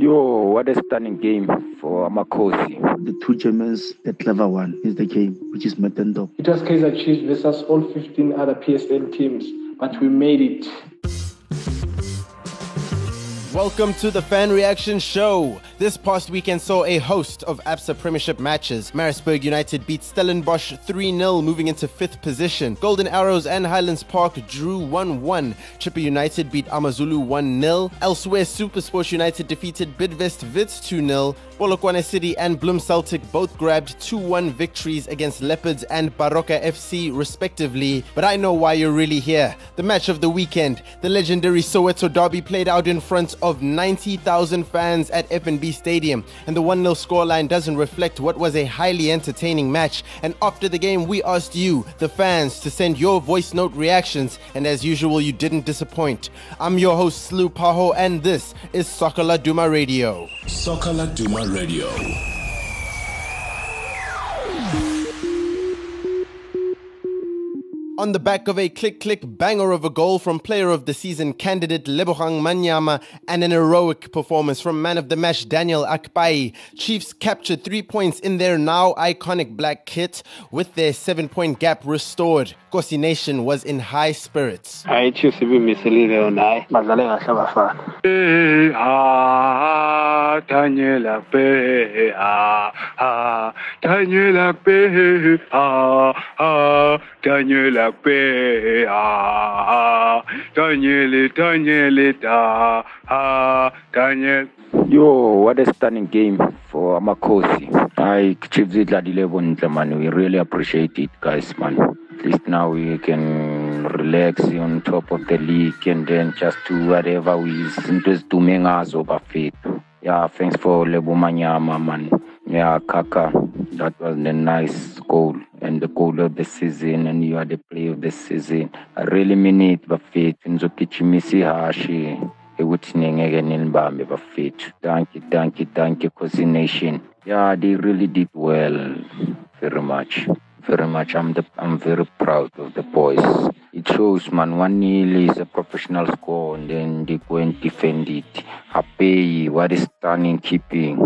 Yo, what a stunning game for Amakhosi. The two Germans, the clever one is the game, which is Middendorp. It was Kaizer Chiefs versus all 15 other PSL teams, but we made it. Welcome to the Fan Reaction Show. This past weekend saw a host of ABSA Premiership matches. Maritzburg United beat Stellenbosch 3 0, moving into fifth position. Golden Arrows and Highlands Park drew 1 1. Chippa United beat Amazulu 1 0. Elsewhere, Supersports United defeated Bidvest Wits 2 0. Polokwane City and Bloem Celtic both grabbed 2 1 victories against Leopards and Baroka FC, respectively. But I know why you're really here. The match of the weekend, the legendary Soweto Derby played out in front of 90,000 fans at FNB Stadium, and the 1 0 scoreline doesn't reflect what was a highly entertaining match. And after the game, we asked you, the fans, to send your voice note reactions, and as usual, you didn't disappoint. I'm your host, Slu Paho, and this is Soccer Duma Radio. Soccer Laduma Radio. On the back of a click click banger of a goal from player of the season candidate Lebogang Manyama and an heroic performance from man of the match Daniel Akpeyi, Chiefs captured three points in their now iconic black kit with their seven point gap restored. Khosi Nation was in high spirits. Yo, what a stunning game for Amakhosi. I Chiefs idlalile bontle man. We really appreciate it, guys, man. At least now we can relax on top of the league and then just do whatever we into doing ngazo bafethu. Yeah, thanks for Lebo Manyama, man. Yeah, Kaka, that was the nice goal and the goal of the season, and you are the play of the season. I really mean it, bafethu. Nizogijimisa ihashi ukuthi ningeke nilibambe bafethu. Thank you, thank you, thank you, Khosi Nation. Yeah, they really did well, very much. Very much. I'm the I'm very proud of the boys. It shows man one nil is a professional score and then they go and defend it. Happy what is stunning keeping.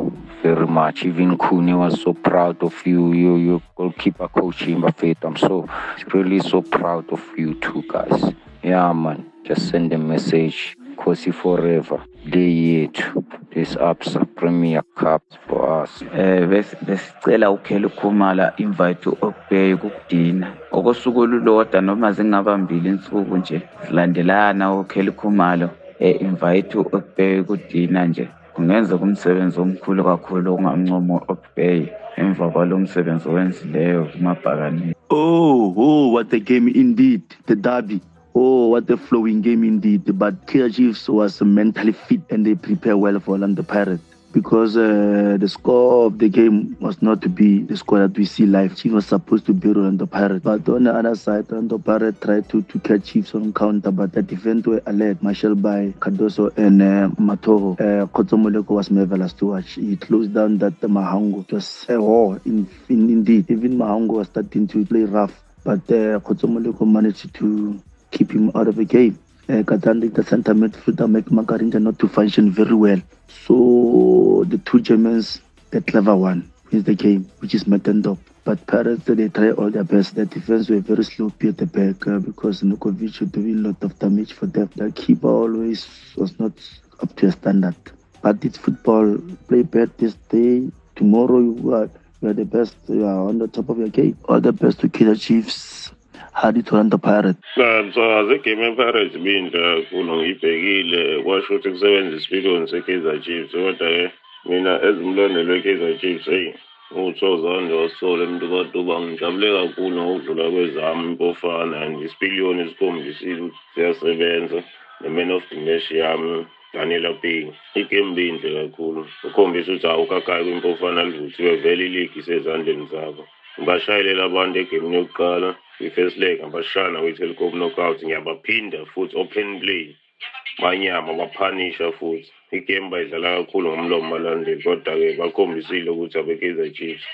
Very much. Even Kuni was so proud of you, you you goalkeeper coaching Buffet. I'm so really so proud of you two guys. Yeah man. Just send a message. Kosi forever. Day yethu. This ABSA Premier Cup eh besicela ukhela ukhumala invite okubheka ukudina okosuku olulodwa noma zingabambili insuku nje zilandelana ukhela ukhumalo eh invite ukudina nje kungenza umsebenzi omkhulu kakhulu ongamncomo emva kwalo msebenzi owenzileyo kumabhakaneni Oh, oh, what a game indeed. The derby. Oh, what a flowing game indeed. But Killer Chiefs was mentally fit and they prepare well for Orlando Pirates. Because uh, the score of the game was not to be the score that we see live. Chiefs was supposed to be Orlando Pirates. But on the other side, Orlando Pirates tried to, to catch Chiefs on counter, but the defense were alert. Marshall by Cardoso and uh, Mathoho. Uh, Kgotso Moleko was marvelous to watch. He closed down that uh, Mahango. It was a war, in, in, indeed. Even Mahango was starting to play rough. But uh, Kgotso Moleko managed to keep him out of the game. Uh, Katsande, the center midfielder, make Makaringe not to function very well. So the two Germans, the clever one, wins the game, which is Middendorp. But Pirates, they try all their best. Their defense were very sloppy at the back uh, because Nurkovic was doing a lot of damage for them. The keeper always was not up to a standard. But it's football. Play bad this day. Tomorrow you are, you are the best. You are on the top of your game. All the best to Killer Chiefs. Hardy to Orlando Pirates. msakazi igame epirates ibinhle kakhulu ngiyibhekile kwasho ukuthi kusebenza isipiloni se-kaizer chiefs kodwa-ke mina ezimlondelo we-kaizer chiefs eyi nguthokozane wasole mntu kaduba ngijabule kakhulu ngokudlula kwezami impofana and isipiliyoni esikhombisile ukuthi siyasebenza ne-man of the match yami daniela ping igame binhle kakhulu ukhombisa ukuthi awukhakhayi kwimpofana livuthiwe vele iligi isezandleni zakho ngibashayelela abantu egemini yokuqala kwi-first leg ngabashana kwi-Telkom knockout ngiyabaphinda futhi open play banyama baphanisha futhi igame bayidlala kakhulu ngomlomo balandeli kodwa-ke bakhombisile ukuthi abe-kaizer chiefs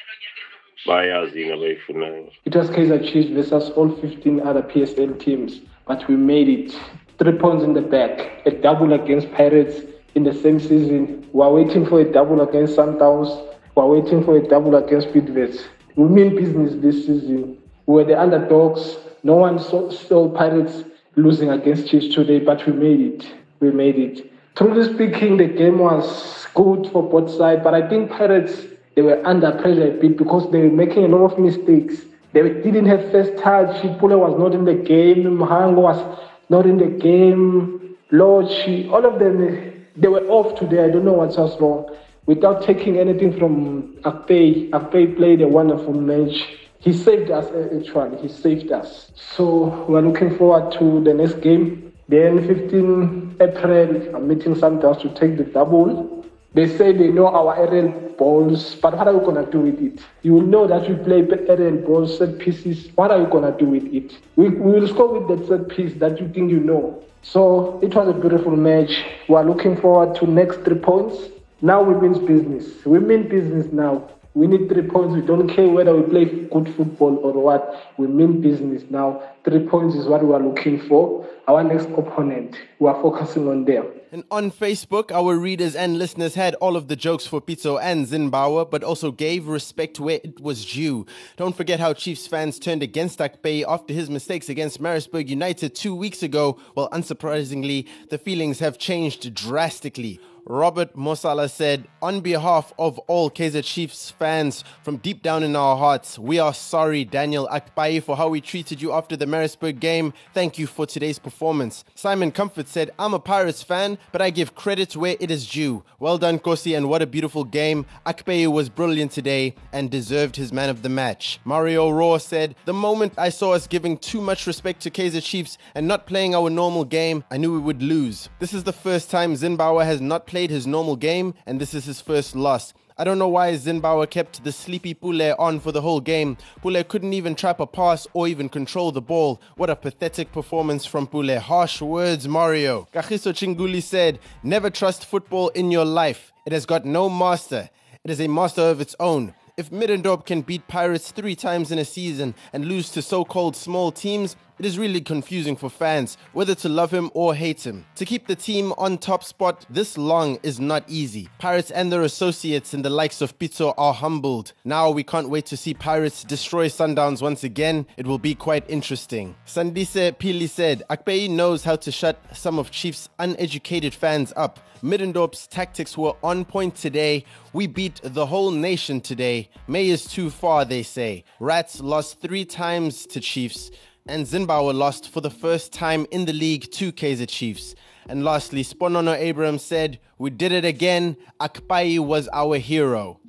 bayazi yini abayifunayo It was Kaizer Chiefs versus all 15 other PSL teams, but we made it. Three points in the back, a double against Pirates, in the same season. We are waiting for a double against Sundowns. We are waiting for a double against Bidvest. We mean business this season. We were the underdogs. No one saw, saw Pirates losing against Chiefs today, but we made it. We made it. Truly speaking, the game was good for both sides, but I think Pirates they were under pressure a bit because they were making a lot of mistakes. They didn't have first touch. Pule was not in the game. Mahango was not in the game. Lochi, all of them, they were off today. I don't know what was wrong. Without taking anything from Akpeyi, Akpeyi played a wonderful match. He saved us, uh, actually. He saved us. So we're looking forward to the next game. Then 15 April, I'm meeting Sundowns to take the double. They say they know our aerial balls, but what are you to do with it? You will know that we play aerial balls, set pieces. What are you to do with it? We, we will score with that set piece that you think you know. So it was a beautiful match. We are looking forward to next three points. Now we mean business. We mean business now. We need three points. We don't care whether we play good football or what. We mean business now. Three points is what we are looking for. Our next opponent, we are focusing on them. And on Facebook, our readers and listeners had all of the jokes for Pitso and Zinnbauer, but also gave respect where it was due. Don't forget how Chiefs fans turned against Akpeyi after his mistakes against Maritzburg United two weeks ago. Well, unsurprisingly, the feelings have changed drastically. Robert Mosala said, On behalf of all Kaizer Chiefs fans from deep down in our hearts, we are sorry, Daniel Akpeyi, for how we treated you after the Maritzburg game. Thank you for today's performance. Simon Comfort said, I'm a Pirates fan, but I give credit where it is due. Well done, Khosi, and what a beautiful game. Akpeyi was brilliant today and deserved his man of the match. Mario Raw said, The moment I saw us giving too much respect to Kaizer Chiefs and not playing our normal game, I knew we would lose. This is the first time Zinnbauer has not played his normal game, and this is his first loss. I don't know why Zinnbauer kept the sleepy Pule on for the whole game. Pule couldn't even trap a pass or even control the ball. What a pathetic performance from Pule. Harsh words, Mario. Kahiso Chinguli said, Never trust football in your life. It has got no master. It is a master of its own. If Middendorp can beat Pirates three times in a season and lose to so called small teams, it is really confusing for fans whether to love him or hate him. To keep the team on top spot this long is not easy. Pirates and their associates and the likes of Pitso are humbled. Now we can't wait to see Pirates destroy Sundowns once again. It will be quite interesting. Sandise Pili said, Akpeyi knows how to shut some of Chiefs' uneducated fans up. Middendorp's tactics were on point today. We beat the whole nation today. May is too far, they say. Rats lost three times to Chiefs, and Zinnbauer lost for the first time in the league to Kaizer Chiefs. And lastly, Sponono Abraham said, We did it again. Akpeyi was our hero.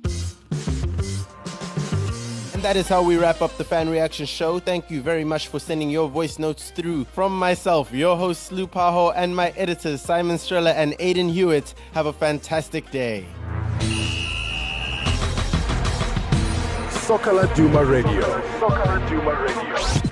And that is how we wrap up the fan reaction show. Thank you very much for sending your voice notes through. From myself, your host Lou Paho, and my editors Simon Streller and Aidan Hewitt, have a fantastic day. Soccer Duma Radio. Soccer Duma Radio.